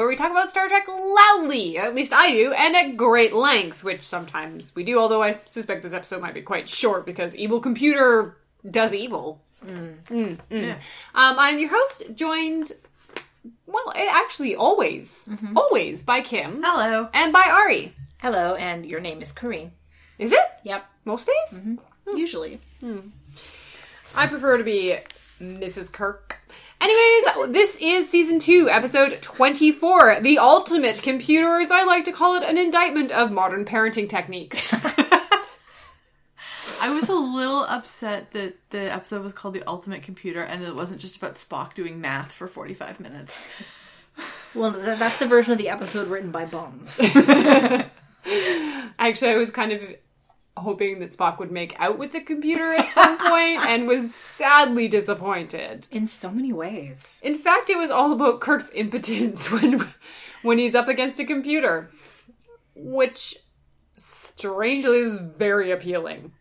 where we talk about Star Trek loudly, at least I do, and at great length, which sometimes we do, although I suspect this episode might be quite short because evil computer does evil. Mm, mm. Um, I'm your host, joined, well, eh, actually always, always by Kim Hello. and by Ari. Hello, and your name is Kareen. Is it? Yep. Most days? Usually. I prefer to be Mrs. Kirk. Anyways, this is season two, episode 24. The ultimate computer, or as I like to call it, an indictment of modern parenting techniques. I was a little upset that the episode was called The Ultimate Computer and it wasn't just about Spock doing math for 45 minutes. Well, that's the version of the episode written by Bones. Actually, I was kind of hoping that Spock would make out with the computer at some point and was sadly disappointed. In so many ways. In fact, it was all about Kirk's impotence when when he's up against a computer, which strangely is very appealing.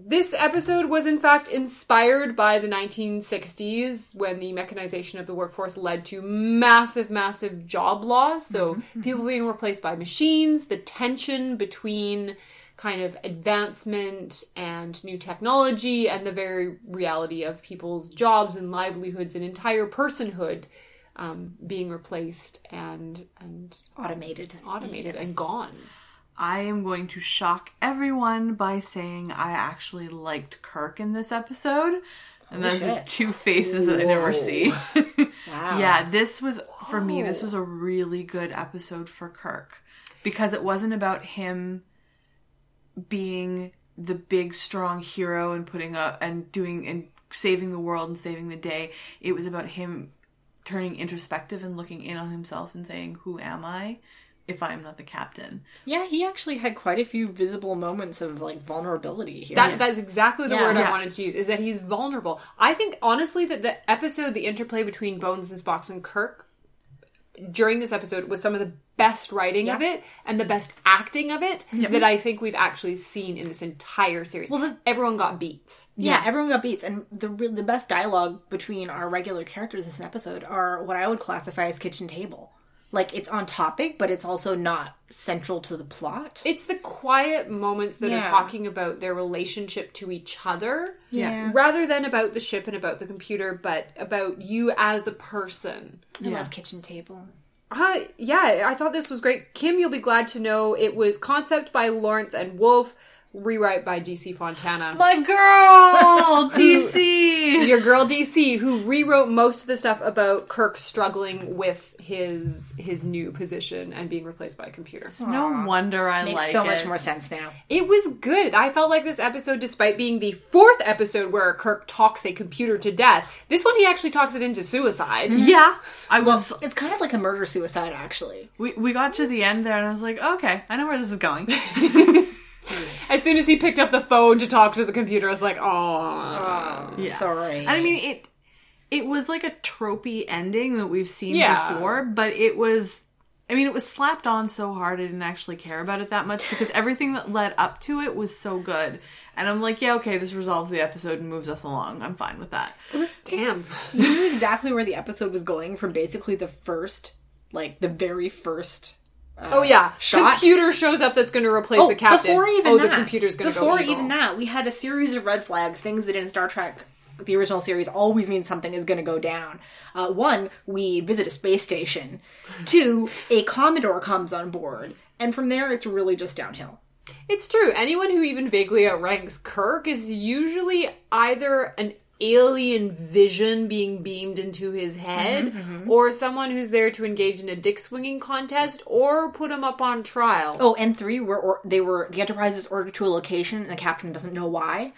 This episode was in fact inspired by the 1960s when the mechanization of the workforce led to massive massive job loss, so people being replaced by machines, the tension between kind of advancement and new technology and the very reality of people's jobs and livelihoods and entire personhood um, being replaced and and Automated. automated and gone. I am going to shock everyone by saying I actually liked Kirk in this episode. And those are shit. two faces that I never see. Wow. yeah, this was, for me, this was a really good episode for Kirk. Because it wasn't about him being the big, strong hero and putting up and doing and saving the world and saving the day. It was about him turning introspective and looking in on himself and saying, Who am I? If I am not the captain. Yeah, he actually had quite a few visible moments of like vulnerability here. That, That's exactly the Yeah. word I wanted to use. Is that he's vulnerable. I think honestly that the episode, the interplay between Bones and Spock and Kirk during this episode was some of the best writing of it and the best acting of it that I think we've actually seen in this entire series. Well, the- everyone got beats. yeah, everyone got beats, and the the best dialogue between our regular characters in this episode are what I would classify as kitchen table. Like it's on topic, but it's also not central to the plot. It's the quiet moments that Yeah. are talking about their relationship to each other. Yeah. Rather than about the ship and about the computer, but about you as a person. I love kitchen table. Uh, yeah, I thought this was great. Kim, you'll be glad to know it was concept by Laurence N. Wolfe, rewrite by DC Fontana. My girl! DC! Your girl DC, who rewrote most of the stuff about Kirk struggling with his his new position and being replaced by a computer. No wonder I Makes like so it. much more sense now. It was good. I felt like this episode, despite being the fourth episode where Kirk talks a computer to death, this one he actually talks it into suicide. Yeah, mm-hmm. I was. It's kind of like a murder suicide, actually. we we got to the end there, and I was like, okay, I know where this is going. As soon as he picked up the phone to talk to the computer, I was like, oh. Yeah. Sorry. I mean, it it was like a tropey ending that we've seen Yeah. before, but it was. I mean, it was slapped on so hard I didn't actually care about it that much because everything that led up to it was so good. And I'm like, yeah, okay, this resolves the episode and moves us along. I'm fine with that. Damn. you knew exactly where the episode was going from basically the first, like the very first. Oh yeah, Shot. computer shows up that's going to replace the captain. before even oh, that, the computer's going to go before even that, we had a series of red flags, things that in Star Trek, the original series, always means something is going to go down. Uh, one, we visit a space station. Two, a Commodore comes on board, and from there, it's really just downhill. It's true. Anyone who even vaguely outranks Kirk is usually either an alien vision being beamed into his head, mm-hmm, mm-hmm. or someone who's there to engage in a dick swinging contest, or put him up on trial. Oh, and three, were or, they were the Enterprise is ordered to a location, and the captain doesn't know why.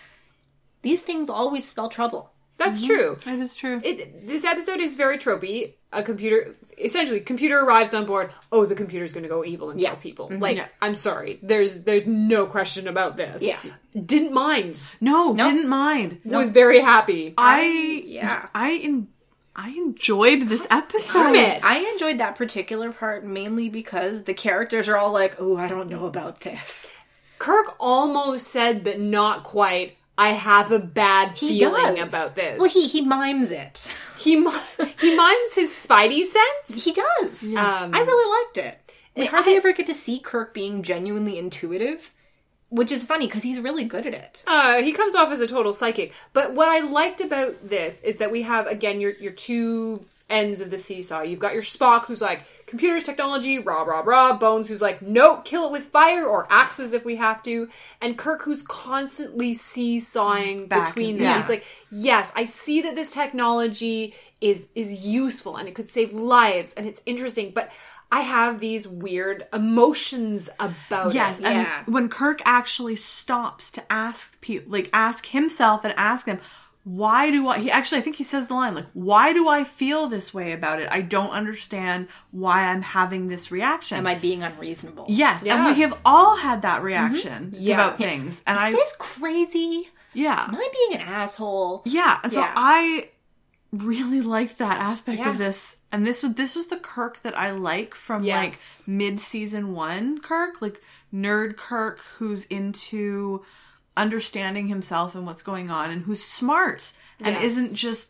These things always spell trouble. That's mm-hmm. true. That is true. It, this episode is very tropey. A computer, essentially, computer arrives on board. Oh, the computer's going to go evil and Yeah. kill people. Mm-hmm. Like, I'm sorry. There's there's no question about this. Yeah. didn't mind. no, didn't mind. Was very happy. I Yeah. I en- I enjoyed this episode. Damn it. I enjoyed that particular part mainly because the characters are all like, "Oh, I don't know about this." Kirk almost said, but not quite. I have a bad He feeling does. about this. Well, he he mimes it. he he mimes his Spidey sense. He does. Um, I really liked it. We hardly I- ever get to see Kirk being genuinely intuitive, which is funny because he's really good at it. Uh, he comes off as a total psychic. But what I liked about this is that we have again your your two ends of the seesaw. You've got your Spock who's like computers, technology, rah rah rah. Bones who's like nope, kill it with fire or axes if we have to. And Kirk who's constantly seesawing Back between and- them. yeah. He's like, yes, I see that this technology is is useful and it could save lives and it's interesting, but. I have these weird emotions about Yes, it. and Yeah. when Kirk actually stops to ask people, like ask himself and ask them, why do I? He actually, I think he says the line like, "Why do I feel this way about it? I don't understand why I'm having this reaction." Am I being unreasonable? yes, and we have all had that reaction mm-hmm. Yes. about things, and I, Is this crazy? yeah, Am I being an asshole? yeah, and so Yeah. I really liked that aspect Yeah. of this, and this was this was the Kirk that I like from Yes. like mid season one Kirk, like nerd Kirk, who's into understanding himself and what's going on, and who's smart and Yes. isn't just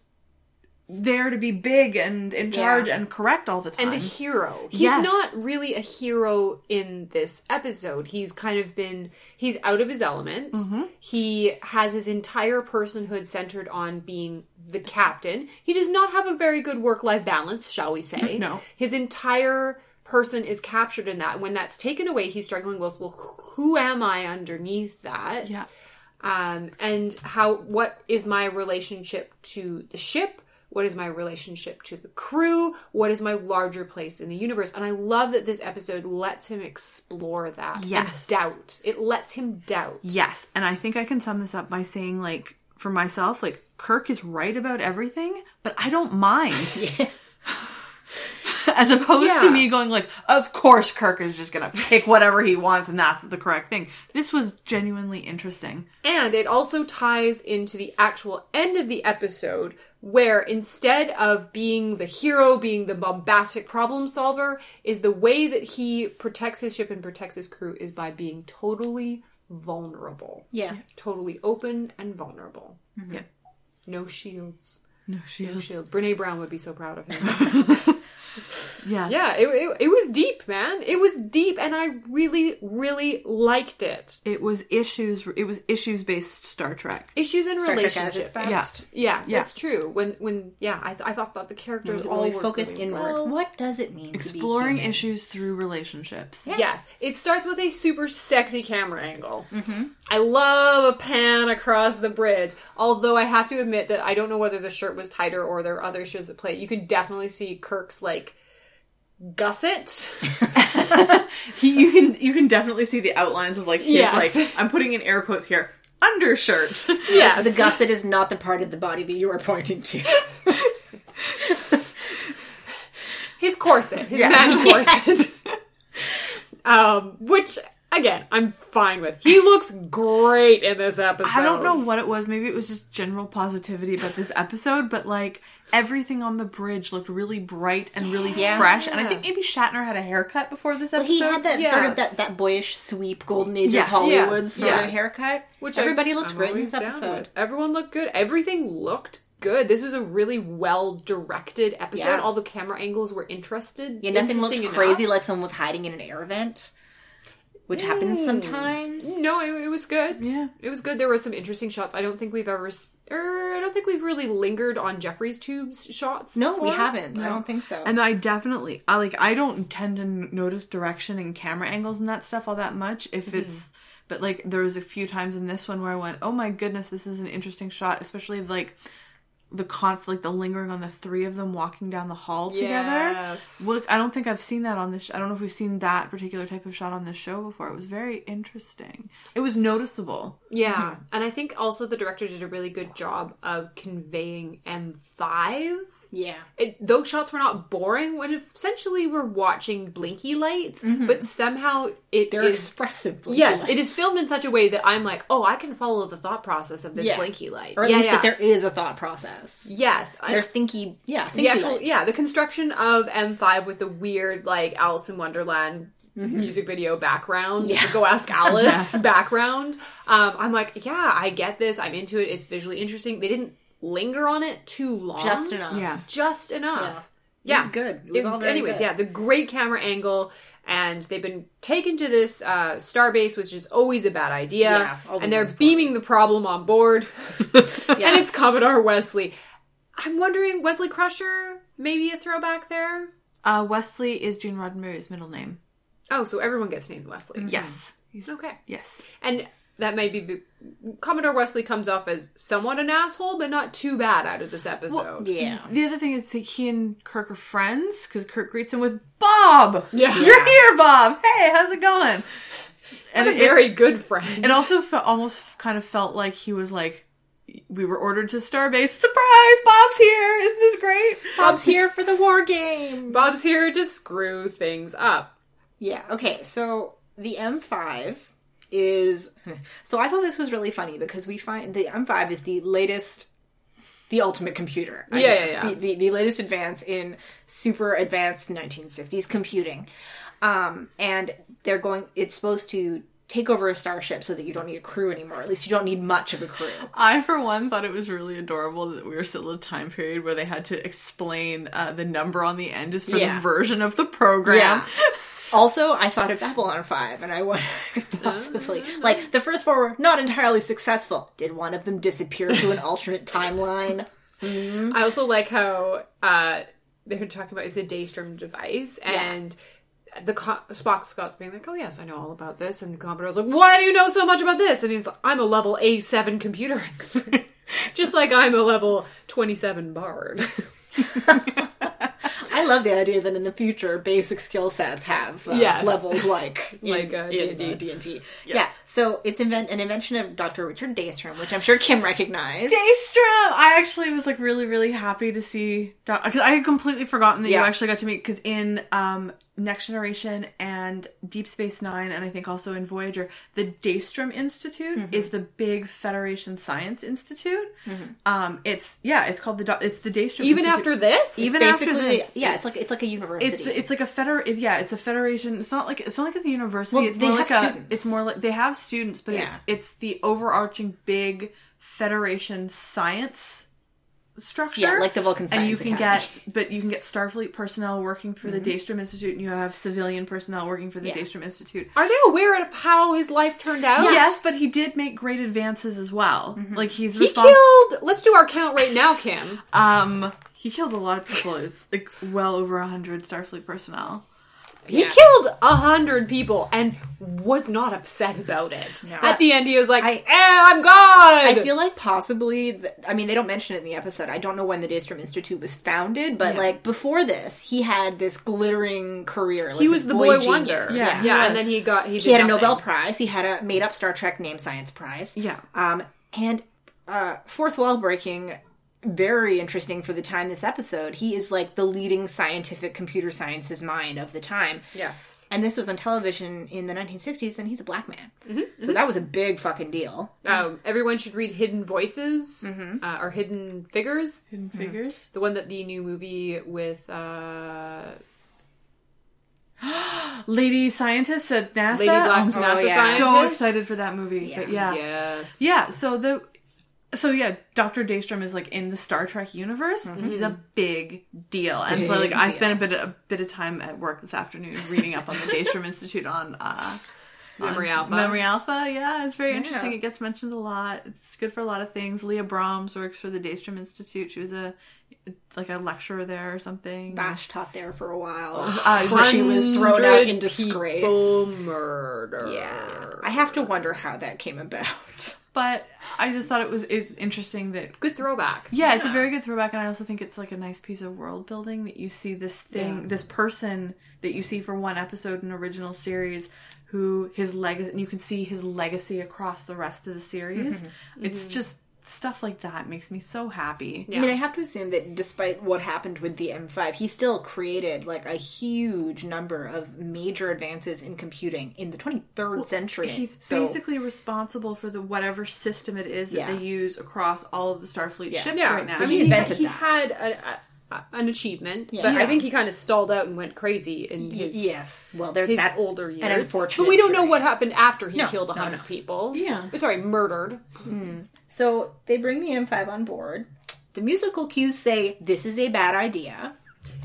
there to be big and in charge Yeah. and correct all the time. and a hero. He's Yes. not really a hero in this episode. He's kind of been he's out of his element. Mm-hmm. He has his entire personhood centered on being the captain. He does not have a very good work-life balance, shall we say. No. His entire person is captured in that. When that's taken away, he's struggling with, well, who am I underneath that? yeah. Um, and how what is my relationship to the ship? What is my relationship to the crew? What is my larger place in the universe? And i love that this episode lets him explore that and Yes. doubt. It lets him doubt. Yes, and I think I can sum this up by saying like for myself, like Kirk is right about everything, but I don't mind. As opposed Yeah. to me going like, of course Kirk is just gonna pick whatever he wants and that's the correct thing. This was genuinely interesting. And it also ties into the actual end of the episode where instead of being the hero, being the bombastic problem solver, is the way that he protects his ship and protects his crew is by being totally vulnerable. Yeah. Totally open and vulnerable. Mm-hmm. Yeah. No shields. No No shields. Brene Brown would be so proud of him. Yeah. yeah, it, it, it was deep, man. It was deep, and I really, really liked it. It was issues it was issues based Star Trek. Issues and Star relationships. as its best. Yeah. Yes, Yeah. that's true. When when yeah, I, th- I thought that the characters all Really worked focus really inward. well. What does it mean Exploring to be human? issues through relationships. Yes, it starts with a super sexy camera angle. Mm-hmm. I love a pan across the bridge. Although I have to admit that I don't know whether the shirt was tighter or there are other issues at play. You can definitely see Kirk's like gusset. He, you can you can definitely see the outlines of like his Yes. like I'm putting in air quotes here undershirt. Yeah, The gusset is not the part of the body that you are pointing to. his corset, his Yes. man corset. um, which again, I'm fine with. He looks great in this episode. I don't know what it was. Maybe it was just general positivity about this episode, but like everything on the bridge looked really bright and really Yeah. fresh. And I think maybe Shatner had a haircut before this episode. he had that sort of that, that boyish sweep golden age Yes. of Hollywood Yes. sort Yes. of haircut. Which Which I- everybody looked I'm great in this episode. with. Everyone looked good. Everything looked good. This was a really well directed episode. Yeah. All the camera angles were interested. Yeah, nothing looked crazy enough. like someone was hiding in an air vent, which happens sometimes. No, it, it was good. Yeah. it was good. There were some interesting shots. I don't think we've ever, s- er, I don't think we've really lingered on Jefferies tubes shots. No, we haven't. I don't think so. And I definitely, I like, I don't tend to notice direction and camera angles and that stuff all that much. If Mm-hmm. it's, but like, there was a few times in this one where I went, oh my goodness, this is an interesting shot, especially like the const, like the lingering on the three of them walking down the hall together. Yes. Well, I don't think I've seen that on this. Sh- I don't know if we've seen that particular type of shot on this show before. It was very interesting. It was noticeable. Yeah, Mm-hmm. and I think also the director did a really good job of conveying M5. Yeah. It, those shots were not boring when essentially we're watching blinky lights, but somehow it Mm-hmm. They're is- expressive. blinky Yes, lights. it is filmed in such a way that I'm like, oh, I can follow the thought process of this Yeah. blinky light, Or at yeah, least yeah. that there is a thought process. Yes, They're thinky, yeah, thinky the actual lights. yeah the construction of M5 with the weird like Alice in Wonderland music video background, Mm-hmm. Yeah. go ask Alice background. Um, I'm like, yeah, I get this. I'm into it. It's visually interesting. They didn't linger on it too long. Just enough. Yeah. Just enough. Yeah. Yeah. was good. It was all very anyways, good. yeah, the great camera angle. And they've been taken to this uh, starbase, which is always a bad idea. Yeah, and they're beaming the problem on board. yeah. And it's Commodore Wesley. I'm wondering, Wesley Crusher, maybe a throwback there? Uh, Wesley is Gene Roddenberry's middle name. Oh, so everyone gets named Wesley. Yes. He's, Okay. Yes. And that may be Commodore Wesley comes off as somewhat an asshole, but not too bad out of this episode. Yeah. The other thing is that he and Kirk are friends because Kirk greets him with Bob. Yeah. You're here, Bob. Hey, how's it going? and a it- very good friend. It also fe- almost kind of felt like he was like, we were ordered to Starbase. Surprise! Bob's here. Isn't this great? Bob's here for the war game. Bob's here to screw things up. Yeah. Okay. So the M5 is. So I thought this was really funny because we find the M5 is the latest, the ultimate computer. I Yeah, yeah, yeah. The, the, the latest advance in super advanced 1960s computing. Um, and they're going. It's supposed to take over a starship so that you don't need a crew anymore. At least you don't need much of a crew. I, for one, thought it was really adorable that we were still in a time period where they had to explain uh, the number on the end is for Yeah. the version of the program. Yeah. Also, I thought of Babylon 5, and I wonder if possibly, like, the first four were not entirely successful. Did one of them disappear to an alternate timeline? I also like how uh, they're talking about it's a Daystrom device, and the co- Spock Scott's being like, "Oh yes, I know all about this," and the Commodore's like, "Why do you know so much about this?" And he's like, "I'm a level A seven computer expert, just like I'm a level twenty seven bard." Love the idea that in the future, basic skill sets have uh, Yes. levels like in, Like, uh, in, D&D. uh, D&D. Yeah. so it's invent- an invention of Dr. Richard Daystrom, which I'm sure Kim recognized. Daystrom! I actually was like really, really happy to see because I had completely forgotten that Yeah. you actually got to meet because in um, Next Generation and Deep Space Nine, and I think also in Voyager, the Daystrom Institute Mm-hmm. is the big Federation Science Institute. Um, it's yeah, it's called the it's the Daystrom. Even Institute. after this, even after this, yeah, it's like it's like a university. it's it's like a feder yeah it's a federation it's not like it's not like it's a university Well, it's they more have like a it's more like they have students but Yeah. it's it's the overarching big federation science structure Yeah, like the Vulcan Science and you can Academy. get but you can get starfleet personnel working for the daystrom institute and you have civilian personnel working for the Yeah. daystrom institute are they aware of how his life turned out? yes but he did make great advances as well like he's he responsible killed. Let's do our count right now, Kim. um he killed a lot of people it's like well over a hundred starfleet personnel He Yeah. killed a hundred people and was not upset about it. At the end, he was like, I- "Eh, I'm God." I feel like possibly, th- I mean, they don't mention it in the episode. I don't know when the Daystrom Institute was founded, but Yeah. like before this, he had this glittering career. Like he was the boy, genius. wonder. Yeah, yeah, he and then he got he, He did had a. Nobel Prize. He had a made up Star Trek name Science Prize. Yeah. Um, and uh, fourth wall breaking, very interesting for the time this episode. He is like the leading scientific computer sciences mind of the time. Yes. And this was on television in the 1960s, and he's a black man. Mm-hmm. So that was a big fucking deal. Um, everyone should read Hidden Voices Mm-hmm. uh, or Hidden Figures, hidden figures the one that the new movie with uh, lady scientist at nasa Lady Black I'm NASA yeah. so excited for that movie. Yeah. But yeah. Yes. Yeah, so the so yeah, Dr. Daystrom is like in the Star Trek universe. He's a big deal. And so like Big I spent a bit a bit of time at work this afternoon reading up on the Daystrom Institute on uh Memory Alpha. Memory Alpha, yeah, it's very interesting. Yeah. It gets mentioned a lot. It's good for a lot of things. Leah Brahms works for the Daystrom Institute. She was a like a lecturer there or something. Bash taught there for a while Uh, before she was thrown out 100 in disgrace. Murder. Yeah, I have to wonder how that came about. But I just thought it was it's interesting that Good throwback. Yeah, it's a very good throwback, and I also think it's like a nice piece of world building that you see this thing, Yeah. this person that you see for one episode in original series, who his legacy, and you can see his legacy across the rest of the series. It's mm-hmm. just stuff like that makes me so happy. Yeah. I mean, I have to assume that despite what happened with the M5, he still created like a huge number of major advances in computing in the 23rd century. He's So- basically responsible for the whatever system it is that Yeah. they use across all of the Starfleet Yeah. ships Yeah, right now. so I he invented he that. had a, a, a- an achievement, Yeah. but I think he kind of stalled out and went crazy in his, yes, well, they're that older years. An unfortunate. but we don't know what happened after he No, killed a no, hundred no. people. Yeah. Oh, sorry, murdered. Hmm. So they bring the M5 on board, The musical cues say this is a bad idea.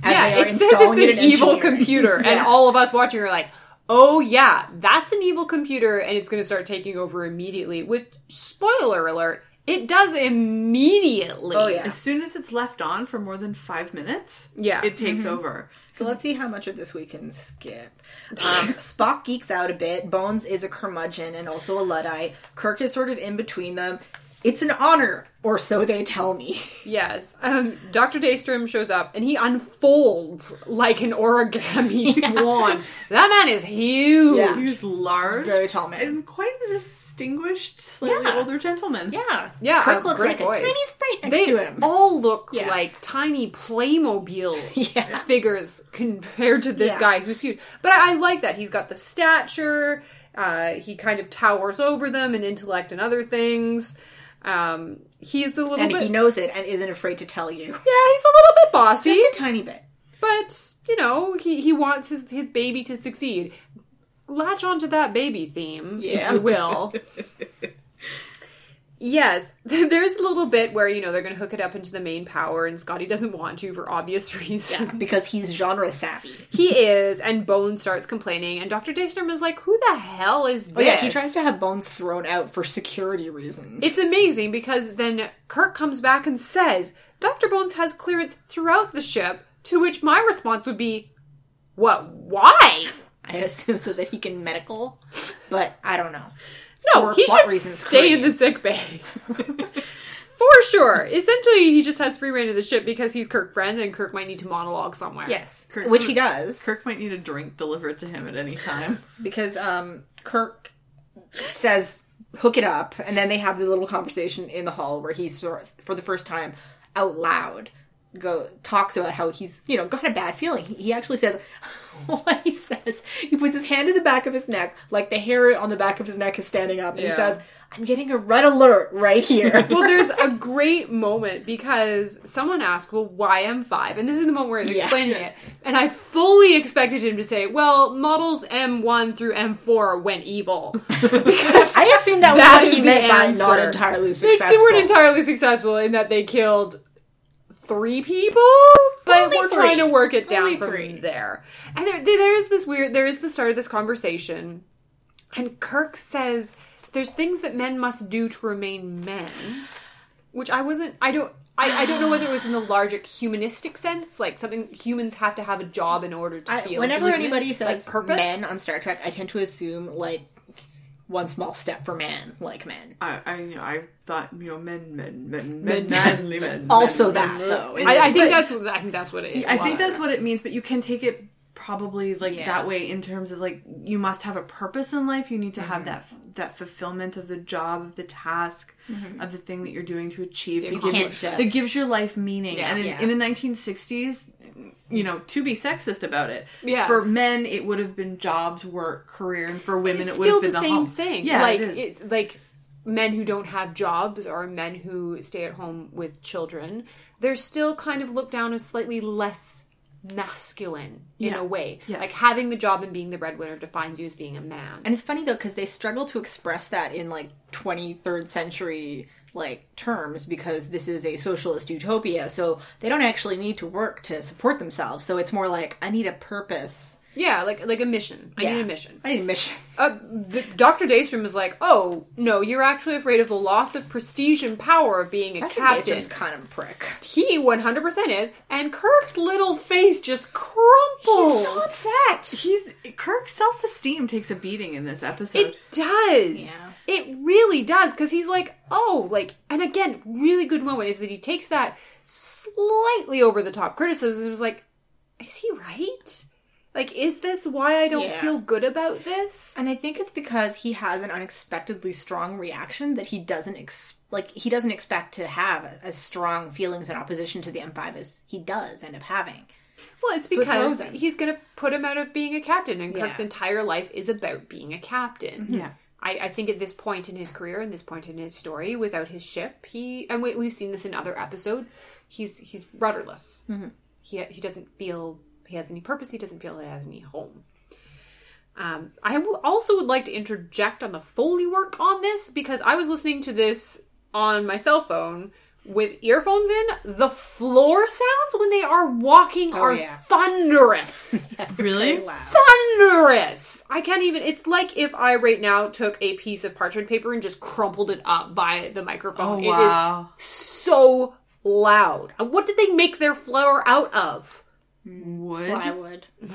As yeah, they are it says installing it's it an evil computer, and all of us watching are like, "Oh yeah, that's an evil computer, and it's going to start taking over immediately." Which, spoiler alert, it does immediately. Oh, yeah. As soon as it's left on for more than five minutes, Yes. it takes over. So let's see how much of this we can skip. Um, Spock geeks out a bit. Bones is a curmudgeon and also a luddite. Kirk is sort of in between them. It's an honor, or so they tell me. Yes. Um, Dr. Daystrom shows up and he unfolds like an origami swan. That man is huge. Yeah. He's large, Very tall man. and quite a distinguished, slightly Yeah. older gentleman. Yeah, Yeah, Kirk looks great like voice. a tiny sprite next They to him. all look Yeah. like tiny Playmobil Yeah. figures compared to this Yeah. guy who's huge. But I, I like that. He's got the stature. Uh, he kind of towers over them in intellect and other things. Um, he's a little and bit. he knows it and isn't afraid to tell you. yeah, he's a little bit bossy. Just a tiny bit. but you know he, he wants his, his baby to succeed latch onto that baby theme Yeah. if you will yes there's a little bit where you know they're going to hook it up into the main power and scotty doesn't want to for obvious reasons Because he's genre savvy. he is and Bones starts complaining and dr daystrom is like who the hell is this Oh yeah, he tries to have Bones thrown out for security reasons. it's amazing because then kirk comes back and says dr bones has clearance throughout the ship to which my response would be what why I assume so that he can medical, but I don't know. No, For he plot should reasons, stay in the sick bay. For sure. Essentially, he just has free rein of the ship because he's Kirk friend and Kirk might need to monologue somewhere. Yes, Kirk- which he does. Kirk might need a drink delivered to him at any time. because um, Kirk says hook it up, and then they have the little conversation in the hall where he's for the first time out loud go talks about how he's you know got a bad feeling. He, he actually says what he says. He puts his hand in the back of his neck, like the hair on the back of his neck is standing up, and Yeah. he says, "I'm getting a red alert right here." Well, there's a great moment because someone asked, well, why M5? And this is the moment where he's Yeah. explaining it. And I fully expected him to say, well, models M1 through M4 went evil. Because I assume that was That what he meant by not entirely successful. they weren't entirely successful in that they killed three people, but Only we're three. trying to work it down Only from three. there. And there, there, is this weird. There is the start of this conversation, and Kirk says, "There's things that men must do to remain men," which I wasn't. I don't. I, I don't know whether it was in the larger humanistic sense, like something humans have to have a job in order to I, feel. whenever human, anybody says like purpose. men on Star Trek, I tend to assume like one small step for man, like men. I, I, you know, I thought, you know, men, men, men, Men. men, manly men. Also men, that, men, though, I, I think that's. what- I think that's what it. I think that's what it means, but you can take it probably like Yeah. that way in terms of like you must have a purpose in life. You need to Mm-hmm. have that that fulfillment of the job, of the task, of the thing that you're doing to achieve. You give can't just- that gives your life meaning. Yeah. and in, Yeah. in the 1960s, you know, to be sexist about it, Yes. for men it would have been jobs, work, career, and for women it's it would still have been the the, same home. thing. Yeah, like it, like men who don't have jobs or men who stay at home with children, they're still kind of looked down as slightly less masculine in Yeah. a way. Yes. Like having the job and being the breadwinner defines you as being a man. And it's funny though because they struggle to express that in like 23rd century like terms because this is a socialist utopia. So they don't actually need to work to support themselves. So it's more like I need a purpose. Yeah, like like a mission. I yeah. need a mission. I need a mission. Uh, the, Dr. Daystrom is like, oh no, you're actually afraid of the loss of prestige and power of being a Dr. captain. Daystrom's kind of a prick. He 100 percent is, and Kirk's little face just crumples. He's so upset. He's Kirk's self esteem takes a beating in this episode. It does. Yeah. It really does because he's like, oh, like, and again, really good moment is that he takes that slightly over the top criticism and was like, is he right? Like, is this why I don't Yeah. feel good about this? And I think it's because he has an unexpectedly strong reaction that he doesn't ex- like he doesn't expect to have as strong feelings in opposition to the M5 as he does end up having. Well, it's because him. he's going to put him out of being a captain, and Kirk's entire life is about being a captain. Yeah. I, I think at this point in his career and this point in his story, without his ship, he and we, we've seen this in other episodes. He's he's rudderless. He he doesn't feel he has any purpose. He doesn't feel he has any home. Um, I w- also would like to interject on the foley work on this because I was listening to this on my cell phone with earphones in, the floor sounds when they are walking oh, are yeah. thunderous. Really? Loud. thunderous. I can't even. It's like if I right now took a piece of parchment paper and just crumpled it up by the Oh microphone. wow. It is so loud. What did they make their floor out of? Hmm. Wood. Plywood.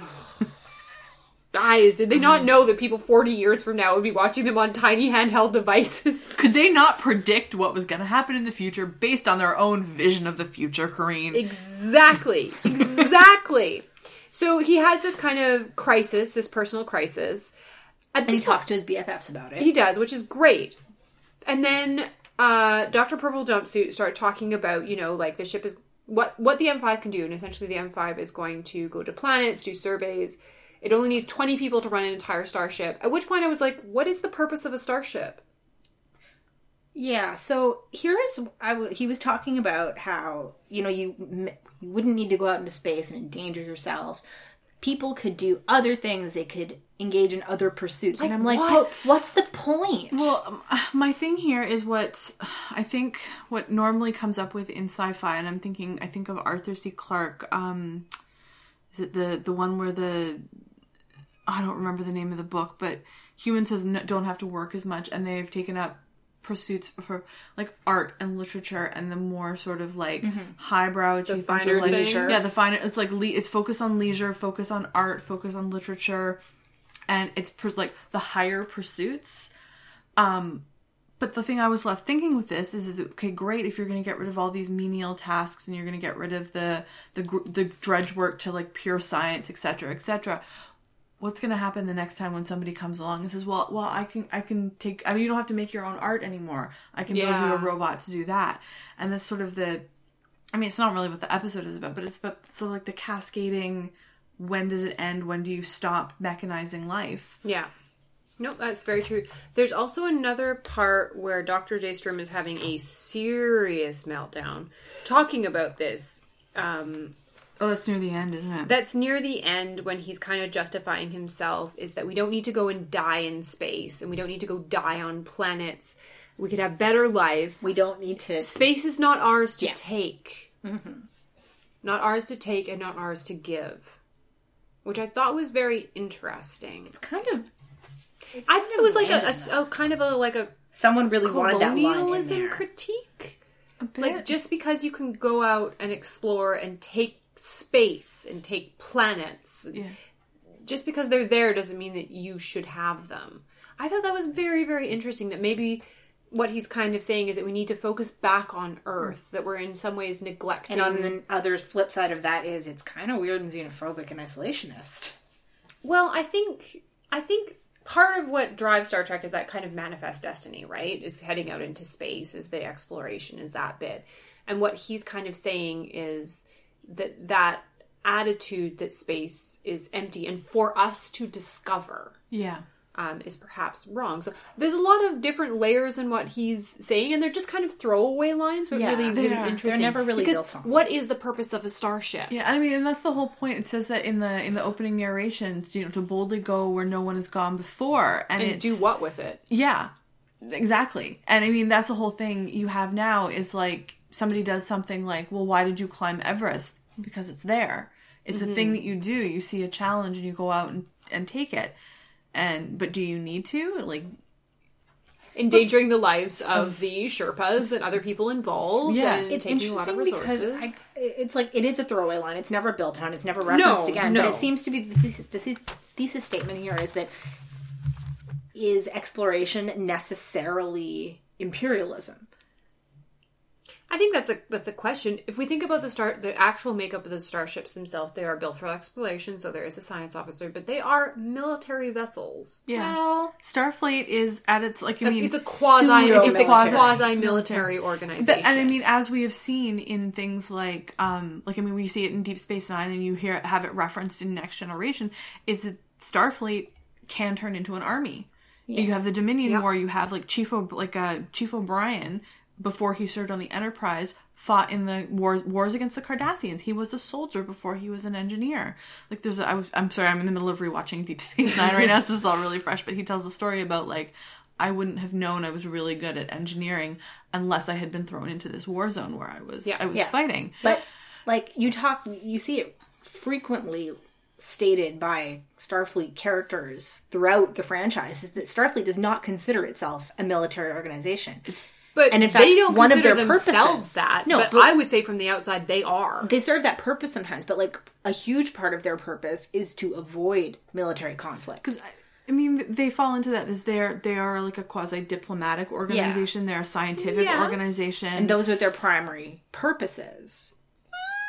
Guys, did they Mm-hmm. not know that people 40 years from now would be watching them on tiny handheld devices? Could they not predict what was going to happen in the future based on their own vision of the future, Kareen? Exactly. Exactly. so he has this kind of crisis, this personal crisis. At And he talks to his BFFs about it. He does, which is great. And then uh, Dr. Purple Jumpsuit started talking about, you know, like the ship is what what the M5 can do, and essentially the M5 is going to go to planets, do surveys. It only needs 20 people to run an entire starship. At which point I was like, what is the purpose of a starship? Yeah, so here's I w- he was talking about how you know you m- you wouldn't need to go out into space and endanger yourselves. People could do other things. They could engage in other pursuits, and I'm like, what? but what's the point? Well, um, my thing here is what I think what normally comes up with in sci-fi, and I'm thinking I think of Arthur C. Clarke. Um, is it the the one where the I don't remember the name of the book, but humans has, n- don't have to work as much, and they've taken up pursuits for like art and literature and the more sort of like highbrow achievements of, finer like, things. yeah the finer it's like le- it's focus on leisure focus on art focus on literature and it's pr- like the higher pursuits um but the thing I was left thinking with this is, is okay, great if you're going to get rid of all these menial tasks and you're going to get rid of the the the drudge work to like pure science, etc., etc. What's going to happen the next time when somebody comes along and says, "Well, well, I can I can take I mean, you don't have to make your own art anymore. I can build you a robot to do that." And that's sort of the I mean, it's not really what the episode is about, but it's about so like the cascading. When does it end? When do you stop mechanizing life? Yeah. Nope, that's very true. There's also another part where Dr. Daystrom is having a serious meltdown talking about this. Um, Oh, it's near the end, isn't it? that's near the end when he's kind of justifying himself is that we don't need to go and die in space and we don't need to go die on planets. We could have better lives. we don't need to. Space is not ours to Yeah. take. Mm-hmm. Not ours to take and not ours to give. Which I thought was very interesting. It's kind of. it's I thought it was like a, a, a kind of a like a Someone really wanted that line in colonialism there. critique. bit. Like just because you can go out and explore and take space and take planets, Yeah. just because they're there doesn't mean that you should have them. I thought that was very very interesting. That maybe what he's kind of saying is that we need to focus back on Earth. That we're in some ways neglecting. and on the other flip side of that is it's kind of weird and xenophobic and isolationist. Well, I think I think part of what drives Star Trek is that kind of manifest destiny, right? Is heading out into space, is the exploration, is that bit. And what he's kind of saying is that that attitude that space is empty and for us to discover Yeah. um, is perhaps wrong. So there's a lot of different layers in what he's saying, and they're just kind of throwaway lines, but Yeah, really, really are. They're interesting. never really because built on. What is the purpose of a starship? Yeah, I mean, and that's the whole point. It says that in the in the opening narrations, you know, to boldly go where no one has gone before, and, And do what with it? Yeah, exactly. And I mean, that's the whole thing you have now is like somebody does something like, well, why did you climb Everest? Because it's there. It's a thing mm-hmm. that you do. You see a challenge and you go out and, and take it. And but do you need to? Like, endangering the lives of the Sherpas and other people involved. Yeah. and It's taking a lot of interesting because. I, it's like it is a throwaway line. It's never built on. It's never referenced again. no. But it seems to be the thesis, the thesis statement here is that is exploration necessarily imperialism? I think that's a that's a question. If we think about the start, the actual makeup of the starships themselves, they are built for exploration. So there is a science officer, but they are military vessels. yeah, Well, Starfleet is at its like I mean, it's a quasi pseudo- it's a military. quasi military organization. But, and I mean, as we have seen in things like, um, like I mean, we see it in Deep Space Nine, and you hear it, have it referenced in Next Generation, is that Starfleet can turn into an army. You have the Dominion Yep. War. You have like Chief, o, like uh, Chief O'Brien before he served on the Enterprise fought in the wars wars against the Cardassians. He was a soldier before he was an engineer. Like there's, a, I was, I'm sorry, I'm in the middle of rewatching Deep Space Nine right now, so this is all really fresh. But he tells a story about like I wouldn't have known I was really good at engineering unless I had been thrown into this war zone where I was Yeah. I was Yeah. fighting. But like you talk, you see it frequently stated by Starfleet characters throughout the franchise is that Starfleet does not consider itself a military organization. But And in they fact, don't one of consider their themselves purposes- that. No, but, but- I would say from the outside they are. they serve that purpose sometimes, but like a huge part of their purpose is to avoid military conflict. Because I, I mean, they fall into that. Is they're they are like a quasi diplomatic organization. They're a scientific Yes. organization. And those are their primary purposes.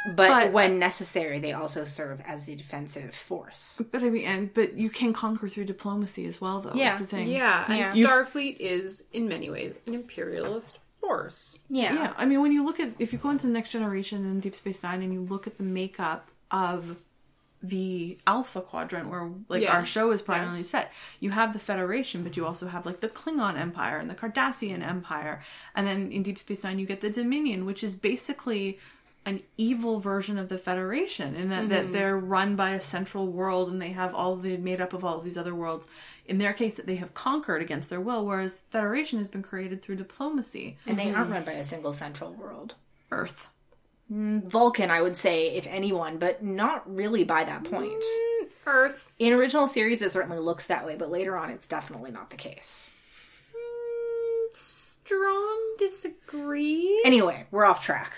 But, But- when necessary, they also serve as the defensive force. but I mean, and but you can conquer through diplomacy as well, though. Yeah. the thing. yeah, and Yeah. Starfleet is in many ways an imperialist force. Yeah. Yeah, I mean, when you look at if you go into the Next Generation and Deep Space Nine, and you look at the makeup of the Alpha Quadrant, where like our show is primarily yes. set, you have the Federation, but you also have like the Klingon Empire and the Cardassian Empire, and then in Deep Space Nine you get the Dominion, which is basically an evil version of the Federation, and that, that mm-hmm. they're run by a central world and they have all the made up of all of these other worlds. In their case, that they have conquered against their will, whereas Federation has been created through diplomacy. And they mm-hmm. aren't run by a single central world. Earth. Mm, Vulcan, I would say, if anyone, but not really by that point. Mm, Earth. In original series, it certainly looks that way, but later on, it's definitely not the case. Mm, Strong disagree. Anyway, we're off track.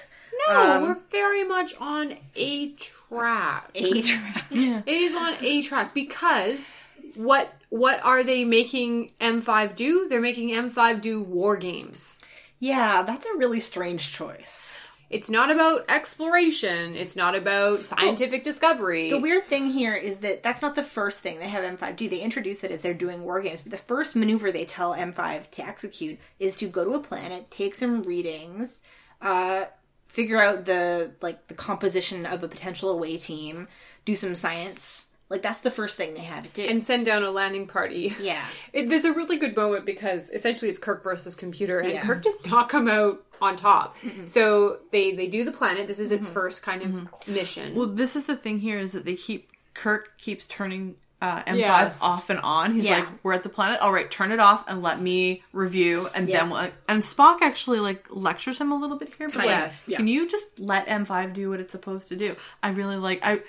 No, um, we're very much on a track. A track. It is on a track because what what are they making M5 do? They're making M5 do war games. Yeah, that's a really strange choice. It's not about exploration. It's not about scientific discovery. The weird thing here is that that's not the first thing they have M5 do. They introduce it as they're doing war games, but the first maneuver they tell M5 to execute is to go to a planet, take some readings, uh, figure out the like the composition of a potential away team, do some science. Like that's the first thing they had to do. and send down a landing party. yeah, It, there's a really good moment because essentially it's Kirk versus computer, and Yeah. Kirk does not come out on top. So they they do the planet. This is its mm-hmm. first kind of mm-hmm. mission. Well, this is the thing here is that they keep Kirk keeps turning uh, M5 Yes. off and on. He's Yeah. like, "We're at the planet. All right, turn it off and let me review." And Yeah. then we'll, and Spock actually like lectures him a little bit here. But like, Yes. can you just let M5 do what it's supposed to do? I really like I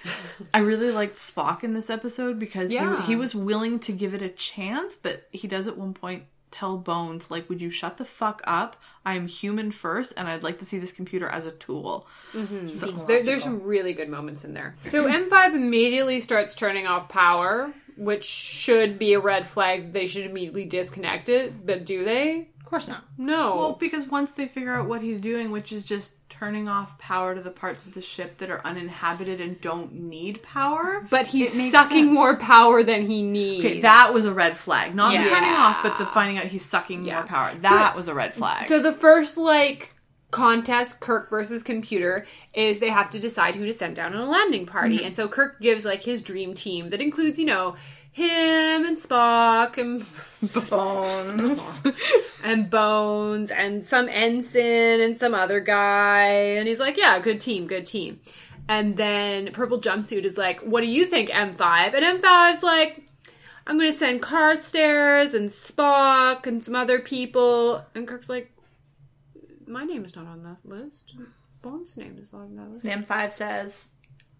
I really liked Spock in this episode because he he was willing to give it a chance, but he does at one point tell Bones like, "Would you shut the fuck up? I am human first, and I'd like to see this computer as a tool." Mm-hmm. being There, there's some really good moments in there. So M5 immediately starts turning off power, which should be a red flag. They should immediately disconnect it. But do they? of course not. No. Well, because once they figure out what he's doing, which is just turning off power to the parts of the ship that are uninhabited and don't need power, but he's sucking sense. more power than he needs. Okay, that was a red flag. Not the turning off, but the finding out he's sucking Yeah. more power. That was a red flag. So the first like contest, Kirk versus computer, is they have to decide who to send down on a landing party. Mm-hmm. And so Kirk gives like his dream team that includes, you know, him and Spock and Bones. and Bones and some ensign and some other guy. And he's like, yeah, good team, good team. And then Purple Jumpsuit is like, what do you think, M5? And M5's like, I'm going to send Carstairs and Spock and some other people. And Kirk's like, my name is not on that list. Bones' name is on that list. M5 says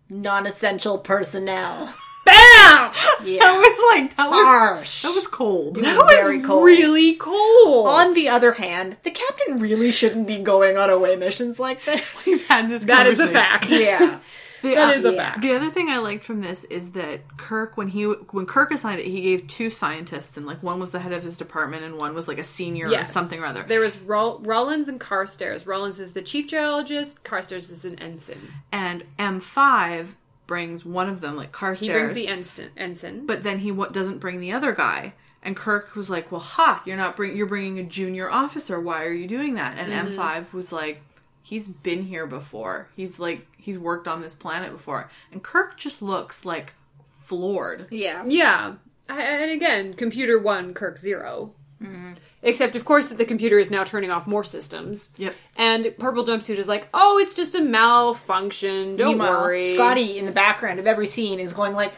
non-essential personnel. Bam! Yeah, that was like that was harsh. that was cold. That was very cold. Really cold. On the other hand, the captain really shouldn't be going on away missions like this. We've had this. that is a fact. yeah. The, That uh, is a yeah. fact. The other thing I liked from this is that Kirk, when he when Kirk assigned it, he gave two scientists, and like one was the head of his department, and one was like a senior or something or other. There was Roll- Rawlins and Carstairs. Rawlins is the chief geologist. Carstairs is an ensign. And M5 brings one of them, like Carstairs, He brings the ensign. ensign. but then he w- doesn't bring the other guy. And Kirk was like, "Well, ha! You're not bring you're bringing a junior officer. Why are you doing that?" And Mm-hmm. M5 was like, "He's been here before. He's like he's worked on this planet before." And Kirk just looks like floored. Yeah. yeah, I- and again, computer one, Kirk 0 Mm-hmm. Except, of course, that the computer is now turning off more systems. Yep. And Purple Jumpsuit is like, "Oh, it's just a malfunction. Don't Meanwhile, worry." Scotty in the background of every scene is going like,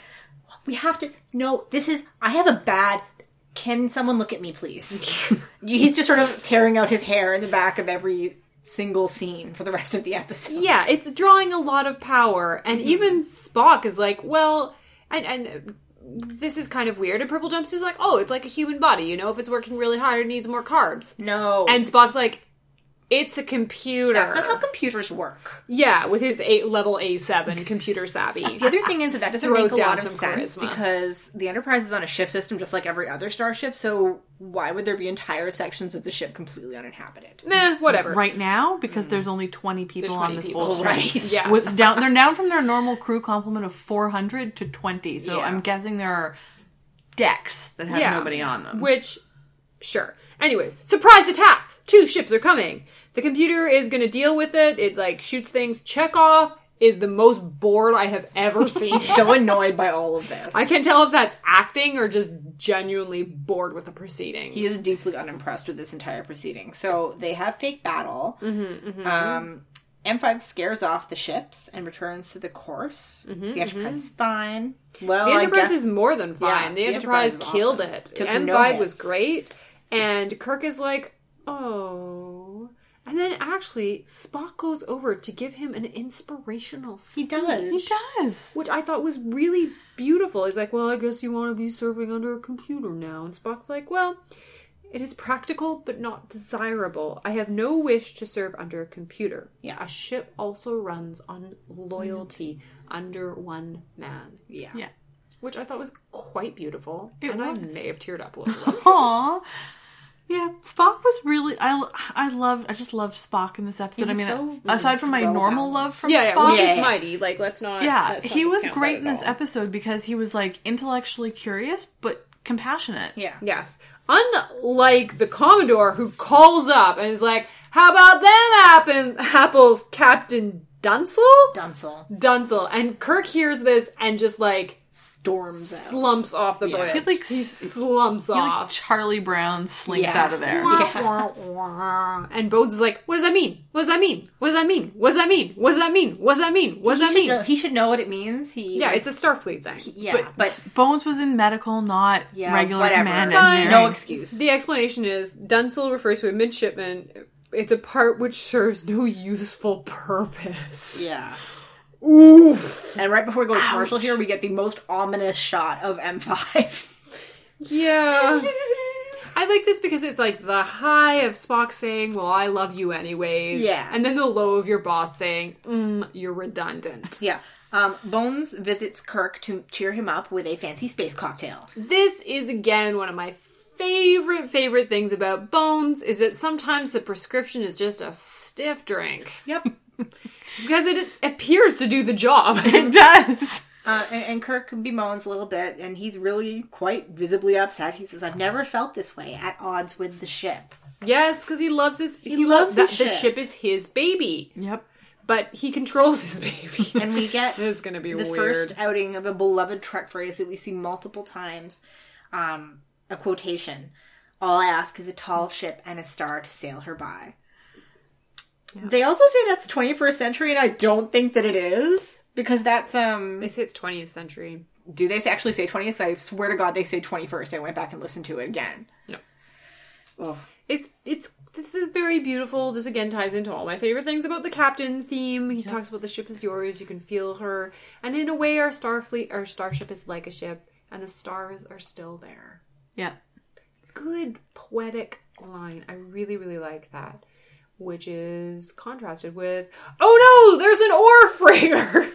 "We have to. No, this is. I have a bad, can someone look at me, please? He's just sort of tearing out his hair in the back of every single scene for the rest of the episode. Yeah, it's drawing a lot of power, and hmm. even Spock is like, well, and and this is kind of weird. And Purple Jumps is like, oh, it's like a human body, you know, if it's working really hard, it needs more carbs. No. And Spock's like, it's a computer. that's not how computers work. yeah, with his eight level A seven computer savvy. The other thing is that that doesn't Throws make a lot of sense charisma. because the Enterprise is on a shift system just like every other starship. So why would there be entire sections of the ship completely uninhabited? Nah, whatever. Right now, because hmm. there's only 20 people There's on this people, whole ship. right. Yeah. With down, they're down from their normal crew complement of 400 to 20. So Yeah. I'm guessing there are decks that have Yeah. nobody on them. Which, sure. Anyway, surprise attack! Two ships are coming. The computer is gonna deal with it. It like shoots things. Chekov is the most bored I have ever seen. So annoyed by all of this. I can't tell if that's acting or just genuinely bored with the proceeding. He is deeply unimpressed with this entire proceeding. So they have fake battle. Mm-hmm, Um, M5 scares off the ships and returns to the course. The Enterprise is fine. Well, Mm-hmm, the I Enterprise guess is more than fine. Yeah, the, the Enterprise, Enterprise killed awesome. it. Took M5 no was great, and Kirk is like, oh. And then actually, Spock goes over to give him an inspirational speech. he does. He does. which I thought was really beautiful. He's like, "Well, I guess you want to be serving under a computer now." And Spock's like, "Well, it is practical but not desirable. I have no wish to serve under a computer. Yeah. a ship also runs on loyalty under one man." Yeah. Yeah. Which I thought was quite beautiful, It and was. I may have teared up a little. bit. Aw. Yeah, Spock was really. I I love. I just love Spock in this episode. I mean, so aside from my well normal balanced. love from yeah, yeah, Spock, which Yeah, is yeah. mighty. Like, let's not. yeah, let's not he was great in this all. episode because he was like intellectually curious but compassionate. Yeah. Yes. Unlike the Commodore who calls up and is like, How about them appen- apples, Captain Dunsel? Dunsel Dunsel. And Kirk hears this and just like storms out. slumps off the Yeah. bridge. He, like, he slumps He, like, off. Charlie Brown slinks Yeah. out of there. Yeah. And Bones is like, What does that mean? What does that mean? What does that mean? What does that mean? What does that mean? What does that mean? What does He that should, mean? know, he should know what it means. He Yeah, it's a Starfleet thing. yeah, but, Bones was in medical, not yeah, regular whatever. command engineering. No excuse. The explanation is Dunsel refers to a midshipman. It's a part which serves no useful purpose. yeah. Oof. And right before we go to commercial here, we get the most ominous shot of M5. Yeah. I like this because it's like the high of Spock saying, Well, I love you anyways. Yeah. And then the low of your boss saying, mm, You're redundant. yeah. Um, Bones visits Kirk to cheer him up with a fancy space cocktail. This is again one of my favorite, favorite things about Bones is that sometimes the prescription is just a stiff drink. Yep. Because it appears to do the job. It does. Uh, and, and Kirk bemoans a little bit, and he's really quite visibly upset. He says, "I've never felt this way, at odds with the ship." yes, because he loves his he, loves loves his that the ship. ship is his baby. Yep. But he controls his baby. And we get It's gonna be the weird. first outing of a beloved Trek phrase that we see multiple times. Um, a quotation: "All I ask is a tall ship and a star to sail her by." They also say that's 21st century, and I don't think that it is because that's um. They say it's 20th century. Do they actually say 20th? I swear to God, they say 21st. I went back and listened to it again. No. Oh. It's it's this is very beautiful. This again ties into all my favorite things about the captain theme. He talks about the ship is yours, you can feel her, and in a way, our Starfleet, our starship is like a ship, and the stars are still there. Yeah. Good poetic line. I really really like that, which is contrasted with oh no, there's an ore freighter.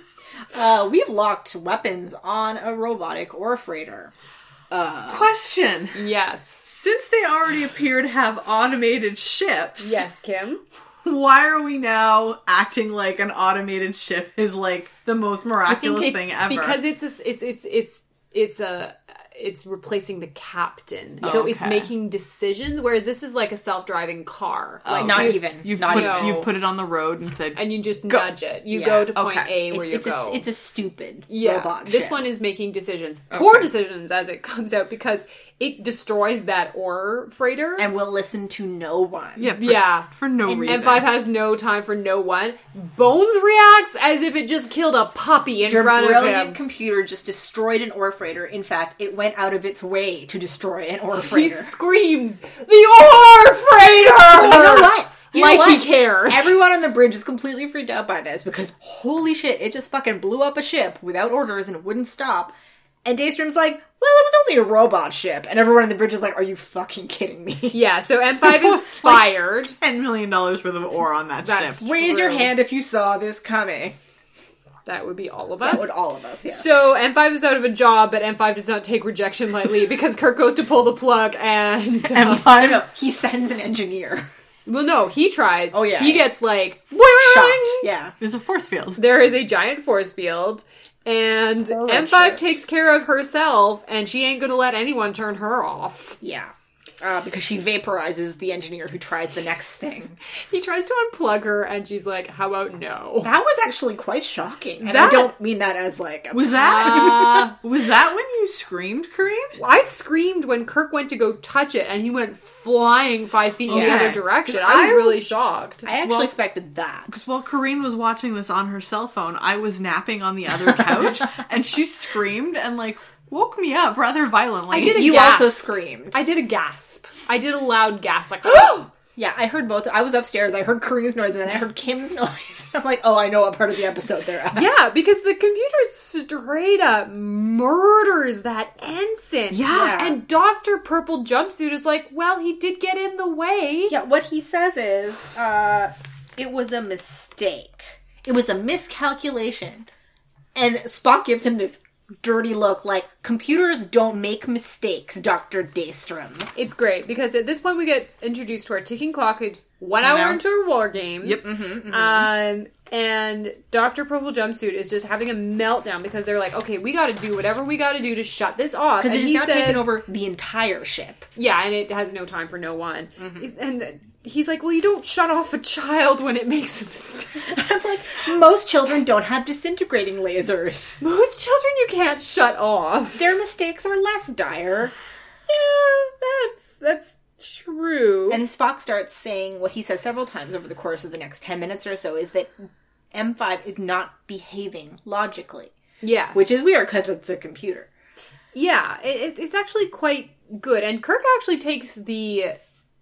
Uh, we've locked weapons on a robotic ore freighter. Question. yes, Since they already appear to have automated ships, yes, Kim. why are we now acting like an automated ship is like the most miraculous thing ever? because it's a, it's it's it's it's a it's replacing the captain, oh, so it's making decisions. Whereas this is like a self-driving car, oh. like Not you- even. you've not put, even. you've put it on the road and said, and you just nudge it. You Yeah. go to point Okay. A where It's, you it's go. a, it's a stupid yeah, robot this ship. one is making decisions, poor decisions as it comes out because it destroys that ore freighter. and will listen to no one. Yeah, for, Yeah. for no reason. M5 has no time for no one. Bones reacts as if it just killed a puppy in Your front of brilliant computer just destroyed an ore freighter. In fact, it went out of its way to destroy an ore freighter. He freighter. screams, "The ore freighter!" you know what? You like he cares. Everyone on the bridge is completely freaked out by this because holy shit, it just fucking blew up a ship without orders and it wouldn't stop. And Daystrom's like, well, it was only a robot ship. And everyone on the bridge is like, are you fucking kidding me? yeah, so M5 is fired. ten million dollars worth of ore on that That's ship. Raise your hand if you saw this coming. That would be all of us. That would all of us, yes. So M5 is out of a job, but M5 does not take rejection lightly because Kirk goes to pull the plug and uh, M5 no, he sends an engineer. well, no, he tries. Oh, yeah. he gets like Shocked. Yeah. There's a force field. There is a giant force field, and Poor M5 shirt. takes care of herself, and she ain't gonna let anyone turn her off. Yeah. Uh, because she vaporizes the engineer who tries the next thing. He tries to unplug her, and she's like, "How about no?" That was actually quite shocking. And I don't mean that as like a Was that was that when you screamed, Kareem? I screamed when Kirk went to go touch it, and he went flying five feet in the Yeah. other direction. I was I- really shocked. I actually Well- expected that. Because while Kareen was watching this on her cell phone, I was napping on the other couch, and she screamed and like woke me up rather violently. I did a You gasp. also screamed. I did a gasp. I did a loud gasp, like, oh! Yeah, I heard both. I was upstairs. I heard Karina's noise, and then I heard Kim's noise. I'm like, oh, I know what part of the episode they're at. yeah, because the computer straight up murders that ensign. Yeah. And Dr. Purple Jumpsuit is like, well, he did get in the way. Yeah, what he says is, uh, it was a mistake. It was a miscalculation. And Spock gives him this dirty look like, computers don't make mistakes, Dr. Daystrom. It's great because at this point we get introduced to our ticking clock. It's one hour hour. into our war games. Yep. Um, and Dr. Purple Jumpsuit is just having a meltdown because they're like, okay, we got to do whatever we got to do to shut this off. Because And it has he now says- taken over the entire ship. Yeah, and it has no time for no one. Mm-hmm. He's- And he's like, well, you don't shut off a child when it makes a mistake. I'm like, most children don't have disintegrating lasers. Most children you can't shut off. Their mistakes are less dire. Yeah, that's that's true. And Spock starts saying what he says several times over the course of the next 10 minutes or so is that M5 is not behaving logically, yeah, which is weird because it's a computer. yeah, it- it's actually quite good. And Kirk actually takes the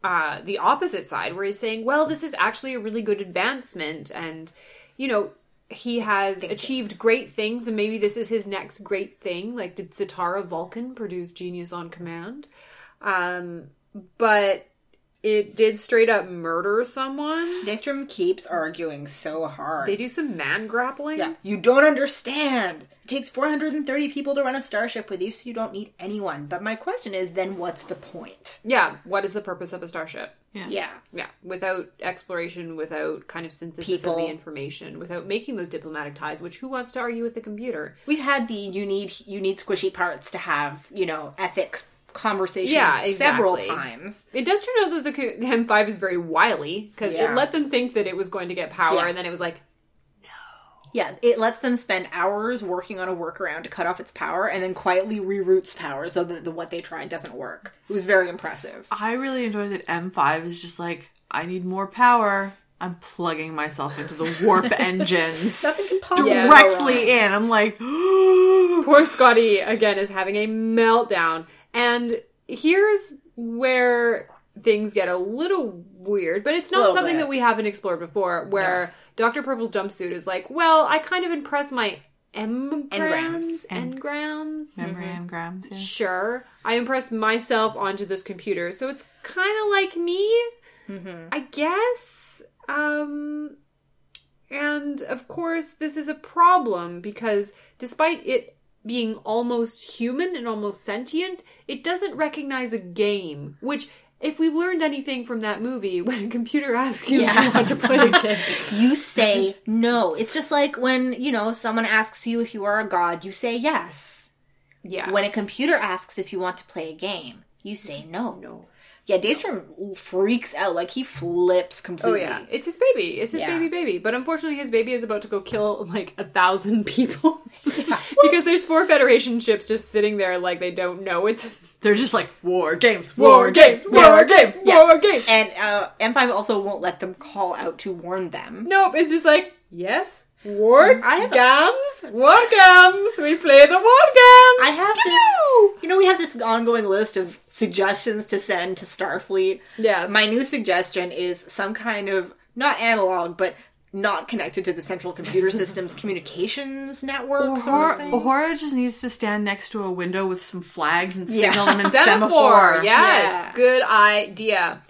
uh, the opposite side, where he's saying, "Well, this is actually a really good advancement, and you know." He has achieved great things, and maybe this is his next great thing. Like, did Sitar of Vulcan produce Genius on Command? Um, but it did straight up murder someone. Daystrom keeps arguing so hard. They do some man grappling. yeah, you don't understand. It takes 430 people to run a starship with you, so you don't need anyone. But my question is then what's the point? Yeah, what is the purpose of a starship? Yeah. Yeah, without exploration, without kind of synthesis People. of the information, without making those diplomatic ties, which who wants to argue with the computer? We've had the you need you need squishy parts to have, you know, ethics conversation Yeah, several times. It does turn out that the co- M5 is very wily because Yeah. it let them think that it was going to get power, Yeah. and then it was like, no. Yeah, it lets them spend hours working on a workaround to cut off its power and then quietly reroutes power so that the, what they tried doesn't work. It was very impressive. I really enjoy that M5 is just like, I need more power. I'm plugging myself into the warp engines Nothing can possibly Yeah. go wrong. directly in. I'm like, poor Scotty again is having a meltdown. And here's where things get a little weird, but it's not something bit. that we haven't explored before. Where Dr. Purple Jumpsuit is like, well, I kind of impress my engrams, Engrams. memory engrams. Yeah. Sure, I impress myself onto this computer, so it's kind of like me, I guess. Um, and of course, this is a problem because despite it being almost human and almost sentient, it doesn't recognize a game, which. If we've learned anything from that movie, when a computer asks you if you want to play a game, You say no. It's just like when, you know, someone asks you if you are a god, you say yes. yeah. When a computer asks if you want to play a game, you say no. no, Yeah, Daystrom freaks out. Like he flips completely. Oh completely. yeah, it's his baby. It's his Yeah. baby baby. But unfortunately, his baby is about to go kill like a thousand people because there's four Federation ships just sitting there like they don't know it's They're just like war games, war game, war game, Yeah. war game. And uh, M5 also won't let them call out to warn them. Nope, it's just like yes, war I have- games, war games. We play the war games. I have this. You know, we have this ongoing list of suggestions to send to Starfleet. Yes. My new suggestion is some kind of not analog, but not connected to the central computer system's communications network. sort Uhura, of. Uhura just needs to stand next to a window with some flags and Yeah. signal them in Semaphore. semaphore. Yes, Yeah. good idea.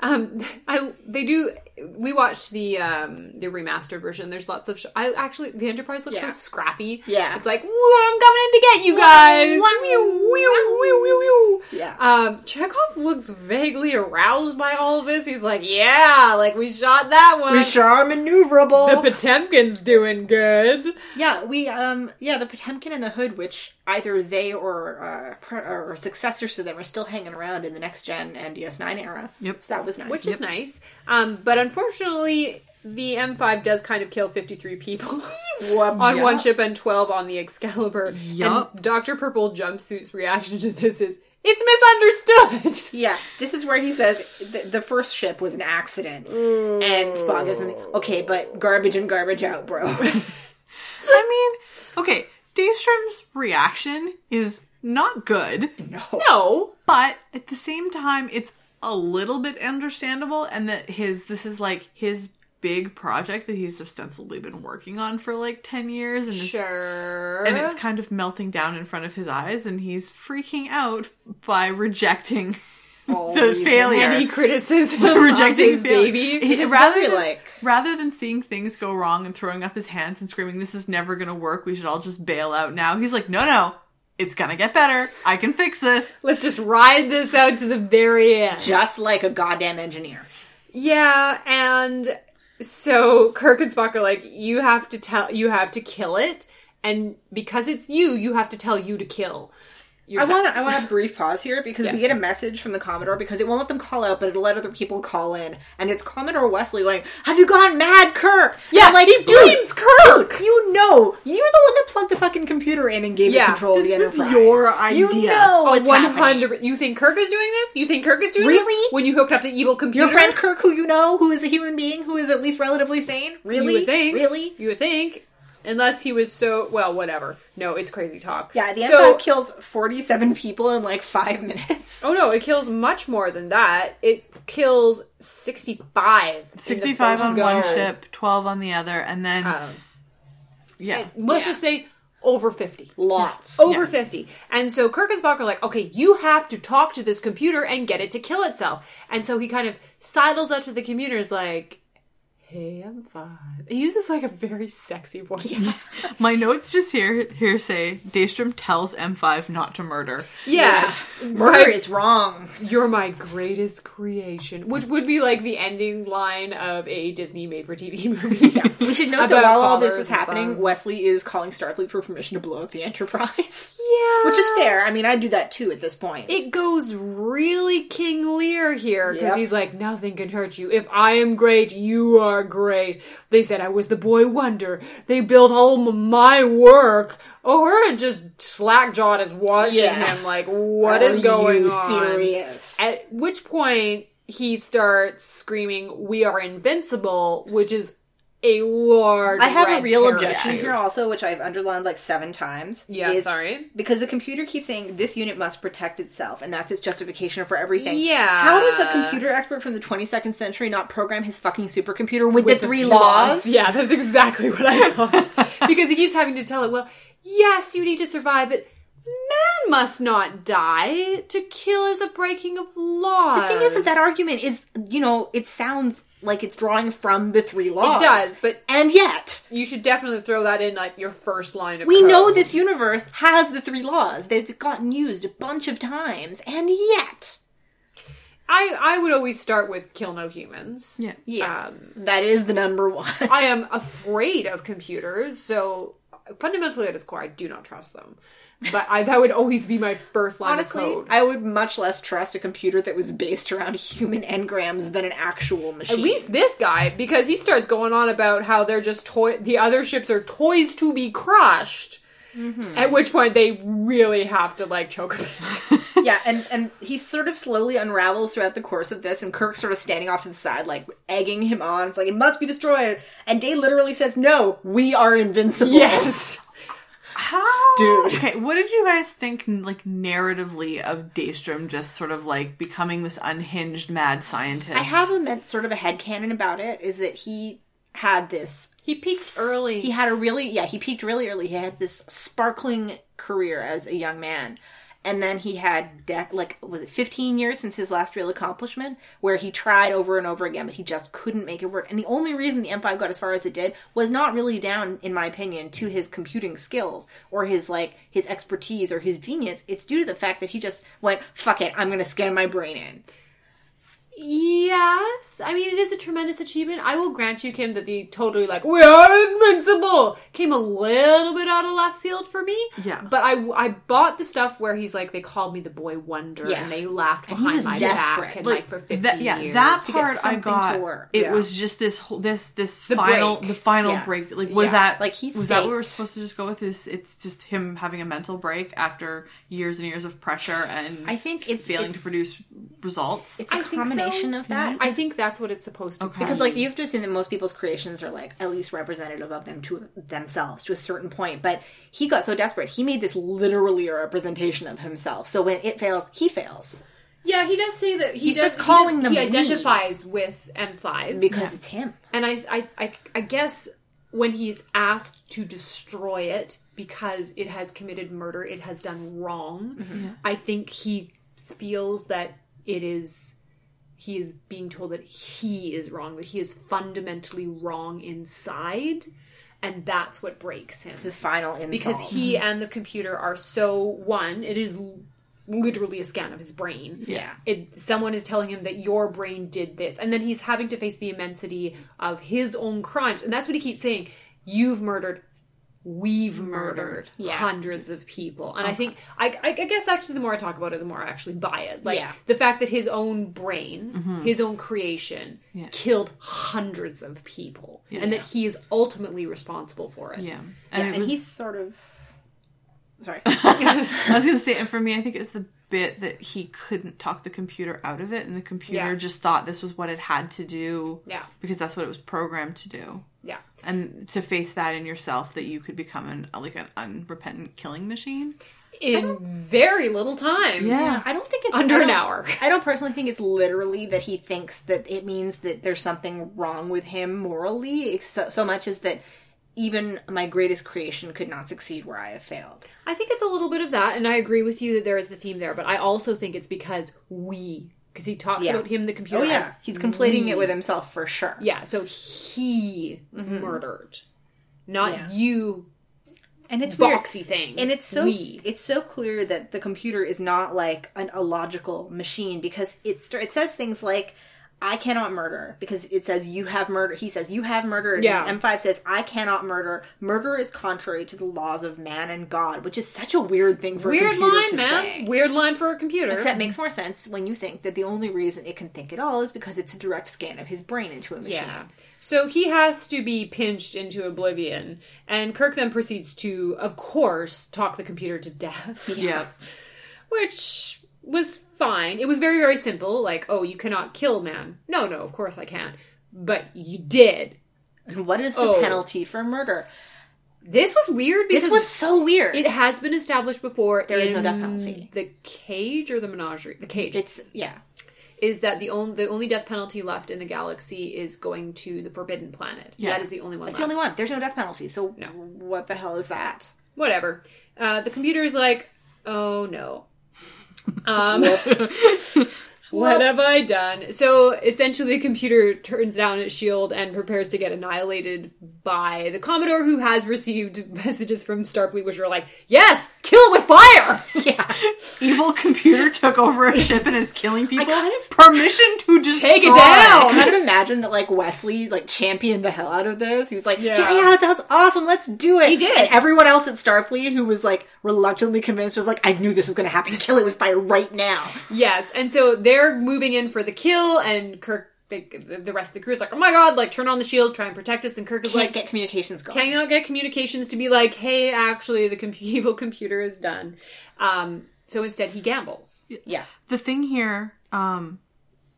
Um, I they do. We watched the um the remastered version. There's lots of. Sh- I actually the Enterprise looks Yeah. so scrappy. Yeah. it's like "Whoa, I'm coming in to get you guys. Yeah. Um, Chekov looks vaguely aroused by all of this. He's like, yeah, like we shot that one. we sure are maneuverable. the Potemkin's doing good. yeah, we um yeah, the Potemkin and the Hood, which either they or uh pre- or successors to them are still hanging around in the next gen and DS9 era. Yep. So that was nice. which is nice. Um, but unfortunately, the M5 does kind of kill 53 people on Yeah. one ship and 12 on the Excalibur. Yup. And Dr. Purple Jumpsuit's reaction to this is, it's misunderstood. Yeah, this is where he says the, the first ship was an accident, and Spock is okay, but garbage in, garbage out, bro. I mean, okay, Daystrom's reaction is not good, no, No. but at the same time, it's a little bit understandable, and that his this is like his big project that he's ostensibly been working on for like ten years, and it's, Sure. and it's kind of melting down in front of his eyes, and he's freaking out by rejecting the failure. Any criticism rejecting baby. He- rather than, like- rather than seeing things go wrong and throwing up his hands and screaming, "This is never going to work. We should all just bail out now." He's like, "No, no, it's gonna get better. I can fix this." Let's just ride this out to the very end. just like a goddamn engineer. Yeah, and so Kirk and Spock are like, you have to tell, you have to kill it, and because it's you, you have to tell you to kill. I want to I want a brief pause here because we get a message from the Commodore because it won't let them call out, but it'll let other people call in, and it's Commodore Wesley going, "Have you gone mad, Kirk?" Yeah, like, he dude, blames Kirk. dude, you know, you're the one that plugged the fucking computer in and gave Yeah, it control of the this was Enterprise. your idea. You know Oh, what's one hundred. You think Kirk is doing this? You think Kirk is doing Really? this? When you hooked up the evil computer, Your friend Kirk, who you know, who is a human being, who is at least relatively sane, really, You would think. really, You would think, unless he was so well. Whatever. No, it's crazy talk. yeah. The so, M5 kills forty-seven people in like five minutes. Oh no, it kills much more than that. It kills sixty-five. in the Sixty-five first on one ship, twelve on the other, and then Um, yeah, let's Yeah. just say over fifty. Lots. over Yeah. 50. And so Kirk and Spock are like, okay, you have to talk to this computer and get it to kill itself. And so he kind of sidles up to the computer, is like, hey, I'm fine. He uses like a very sexy voice. Yeah. my notes just here here say Daystrom tells M5 not to murder. Yeah. Murder Right. is wrong. You're my greatest creation. Which would be like the ending line of a Disney made for TV movie. We should note that while all this is happening, sons. Wesley is calling Starfleet for permission to blow up the Enterprise. Yeah. Which is fair. I mean, I'd do that too at this point. It goes really King Lear here because Yep. he's like, nothing can hurt you. If I am great, you are great. They said I was the boy wonder. They built all my work. Uhura just slack jawed is watching Yeah. him like, what Are is going on? serious? At which point he starts screaming, "We are invincible," which is a large. I have a real objection here also, which I've underlined like seven times. Yeah, is sorry. Because the computer keeps saying this unit must protect itself, and that's its justification for everything. Yeah. How does a computer expert from the 22nd century not program his fucking supercomputer with, with the three laws? Yeah, that's exactly what I thought. because he keeps having to tell it, well, yes, you need to survive, but man must not die. To kill is a breaking of laws. The thing is that that argument is, you know, it sounds like it's drawing from the three laws. It does, but- and yet you should definitely throw that in like your first line of we code. know this universe has the three laws. They've gotten used a bunch of times, and yet, I I would always start with kill no humans. Yeah. yeah, Um, that is the number one. I am afraid of computers, so fundamentally at its core, I do not trust them. But I, that would always be my first line Honestly, of code. I would much less trust a computer that was based around human engrams than an actual machine. At least this guy, because he starts going on about how they're just toy. The other ships are toys to be crushed. Mm-hmm. At which point they really have to like choke a bit. yeah, and and he sort of slowly unravels throughout the course of this, and Kirk's sort of standing off to the side, like egging him on. It's like it must be destroyed, and Day literally says, "No, we are invincible." yes. How? Dude. Okay, what did you guys think, like, narratively of Daystrom just sort of, like, becoming this unhinged mad scientist? I have a meant sort of a headcanon about it is that he had this He peaked early. He had a really yeah, he peaked really early. He had this sparkling career as a young man. And then he had like was it 15 years since his last real accomplishment where he tried over and over again but he just couldn't make it work. And the only reason the M5 got as far as it did was not really down in my opinion to his computing skills or his like his expertise or his genius. It's due to the fact that he just went fuck it, I'm going to scan my brain in. Yes, I mean it is a tremendous achievement. I will grant you, Kim, that the totally like we are invincible came a little bit out of left field for me. Yeah. but I I bought the stuff where he's like they called me the boy wonder Yeah. and they laughed he behind was my desperate. back and Like, like for fifty that, yeah, years. that to get part I something got. to work. It Yeah. was just this whole this this final break. the final Yeah. break. Like was that Like, he was that what we were supposed to just go with? Is it's just him having a mental break after years and years of pressure and I think it's failing it's, to produce results. It's a I think of that. I think that's what it's supposed to Okay. be. Because like you have to assume that most people's creations are like at least representative of them to themselves to a certain point. But he got so desperate, he made this literally a representation of himself. So when it fails, he fails yeah, he does say that he, He starts does, calling he them He we. identifies with M five because it's him. And I, I, I, I guess when he's asked to destroy it because it has committed murder, it has done wrong. Mm-hmm. I think he feels that it is. He is being told that he is wrong, that he is fundamentally wrong inside, and that's what breaks him. It's his final insult. Because he mm-hmm. and the computer are so one. It is literally a scan of his brain. Yeah. It, someone is telling him that your brain did this, and then he's having to face the immensity of his own crimes, and that's what he keeps saying. You've murdered. We've murdered Yeah. hundreds of people, and I think I, I, I guess actually the more I talk about it, the more I actually buy it. Like Yeah. the fact that his own brain, mm-hmm. his own creation, Yeah. killed hundreds of people, and that he is ultimately responsible for it. yeah, yeah, and, it and was, he's sort of sorry. I was gonna say, and for me, I think it's the bit that he couldn't talk the computer out of it, and the computer Yeah. just thought this was what it had to do. Yeah. because that's what it was programmed to do. Yeah. and to face that in yourself that you could become an like an unrepentant killing machine. in very little time. Yeah, I don't think it's Under an hour. I don't personally think it's literally that he thinks that it means that there's something wrong with him morally, it's so, so much as that even my greatest creation could not succeed where I have failed. I think it's a little bit of that, and I agree with you that there is the theme there, but I also think it's because we, because he talks Yeah. about him, the oh, computer. Oh yeah, he's conflating it with himself for sure. yeah, so he mm-hmm. murdered, not Yeah. you, and it's weird. boxy thing. and it's so we. it's so clear that the computer is not like an illogical machine because it it says things like I cannot murder because it says you have murder. He says you have murdered. Yeah. M5 says I cannot murder. Murder is contrary to the laws of man and God, which is such a weird thing for a computer. Weird line, to man. say. Weird line for a computer. That makes more sense when you think that the only reason it can think at all is because it's a direct scan of his brain into a machine. Yeah. So he has to be pinched into oblivion, and Kirk then proceeds to, of course, talk the computer to death. yeah. which was fine. It was very, very simple. Like, oh, you cannot kill man. No, no, of course I can't. But you did. And what is the Oh. penalty for murder? This was weird because This was so weird. it has been established before. There is no death penalty. The cage or the menagerie? The cage it's yeah. is that the only the only death penalty left in the galaxy is going to the Forbidden Planet. Yeah. That is the only one. It's the only one. There's no death penalty. So No. what the hell is that? Whatever. Uh, the computer is like, oh no. Um, What have I done? So essentially, the computer turns down its shield and prepares to get annihilated by the Commodore, who has received messages from Starfleet, which are like, "Yes, kill it with fire." Yeah. Evil computer took over a ship and is killing people. kind of- Permission to just Take it down. I kind of imagine that like Wesley like championed the hell out of this. He was like, Yeah. yeah, yeah, sounds awesome. Let's do it. He did. And everyone else at Starfleet who was like reluctantly convinced was like, I knew this was going to happen. Kill it with fire right now. Yes, and so they're moving in for the kill, and Kirk, the, the rest of the crew is like, "Oh my god!" Like, turn on the shield, try and protect us. And Kirk is Can't like, get communications going. cannot get communications to be like, "Hey, actually, the com- evil computer is done." Um, so instead, he gambles. yeah. the thing here um,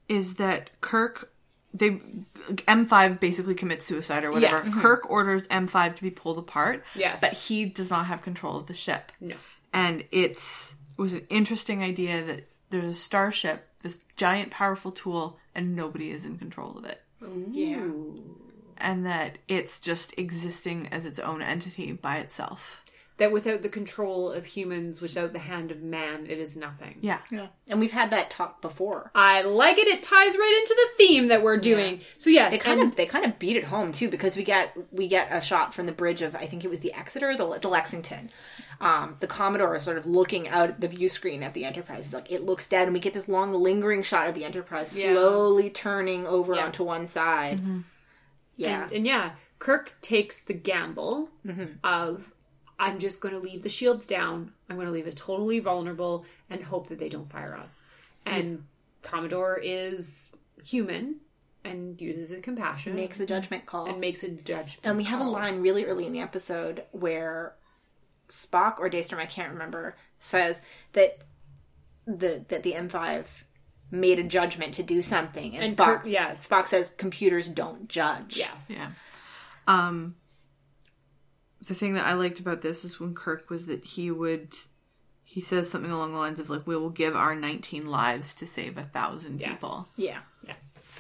is that Kirk they M5 basically commits suicide or whatever. Yes. Kirk orders M5 to be pulled apart. Yes. But he does not have control of the ship. No. And it's it was an interesting idea that there's a starship, this giant powerful tool, and nobody is in control of it. Oh, yeah. And that it's just existing as its own entity by itself. That without the control of humans, without the hand of man, it is nothing. Yeah. Yeah. And we've had that talk before. I like it. It ties right into the theme that we're doing. So yes, They kind and- of they kind of beat it home too because we get we get a shot from the bridge of I think it was the Exeter the, the Lexington. Um, the Commodore is sort of looking out at the view screen at the Enterprise. It's like it looks dead, and we get this long lingering shot of the Enterprise Yeah. slowly turning over Yeah. onto one side. Yeah, And, and yeah, Kirk takes the gamble Mm-hmm. of I'm just going to leave the shields down. I'm going to leave us totally vulnerable and hope that they don't fire off. And Commodore is human and uses his compassion makes a judgment call. and makes a judgment. And we have a line really early in the episode where Spock or Daystrom, I can't remember, says that the that the M5 made a judgment to do something, and, And Spock Kirk- yes. Spock says computers don't judge. Yes. Yeah. Um, the thing that I liked about this is when Kirk was that he would, he says something along the lines of like, "We will give our 19 lives to save a thousand Yes. people." yeah. Yes.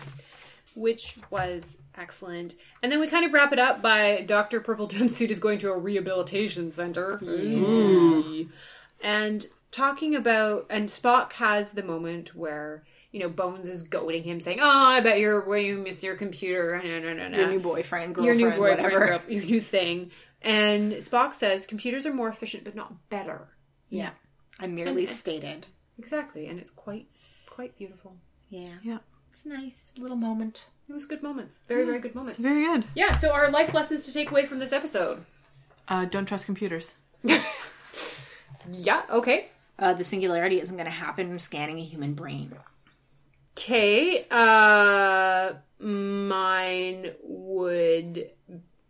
Which was excellent. And then we kind of wrap it up by Dr. Purple Jumpsuit is going to a rehabilitation center. Ooh. And talking about, and Spock has the moment where, you know, Bones is goading him, saying, Oh, I bet you're where you miss your computer. No, no, no, no. Your new boyfriend, your new boyfriend, whatever. girl- your new thing. And Spock says, Computers are more efficient, but not better. Yeah. I merely stated. Exactly. And it's quite, quite beautiful. Yeah. Yeah. It's a nice little moment. It was good moments. Very, very good moments. It's very good. Yeah, so our life lessons to take away from this episode. Uh, don't trust computers. Yeah, okay. Uh, the singularity isn't going to happen from scanning a human brain. Okay, uh mine would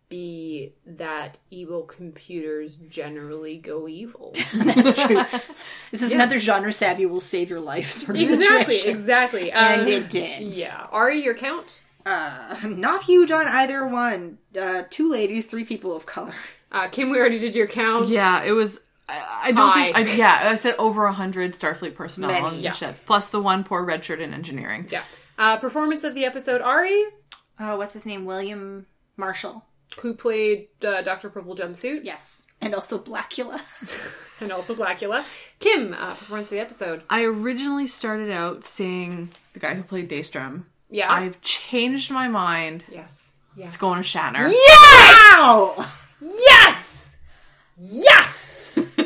be that evil computers generally go evil. That's true. this is another genre savvy will save your life sort of exactly, situation. exactly. And Um, it did. Yeah. Ari, your count? Uh, not huge on either one. Uh, two ladies, three people of color. Uh Kim, we already did your count. Yeah, it was. I, I don't think. I, yeah, I said over a hundred Starfleet personnel Many, on the yeah. ship, plus the one poor red shirt in engineering. Yeah. Uh performance of the episode, Ari, Uh, what's his name? William Marshall. who played uh, Dr. Purple Jumpsuit, Yes. And also Blacula. and also Blacula. Kim, uh, performance of the episode. I originally started out saying the guy who played Daystrom. Yeah. I've changed my mind. yes. Yes. It's going to Shatner. Wow! Yes! Yes!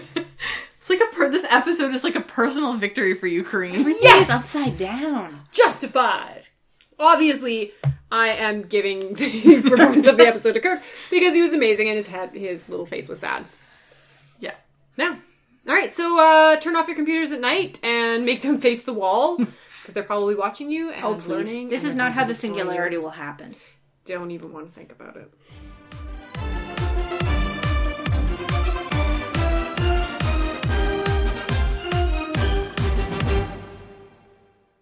It's like a per- this episode is like a personal victory for you, Kareem. Yes! It's upside down. justified. Obviously, I am giving the performance of the episode to Kirk because he was amazing and his head, his little face was sad. Yeah. Yeah. All right, so uh, turn off your computers at night and make them face the wall because they're probably watching you and Oh, please. learning. This is not how the to destroy you. singularity will happen. Don't even want to think about it.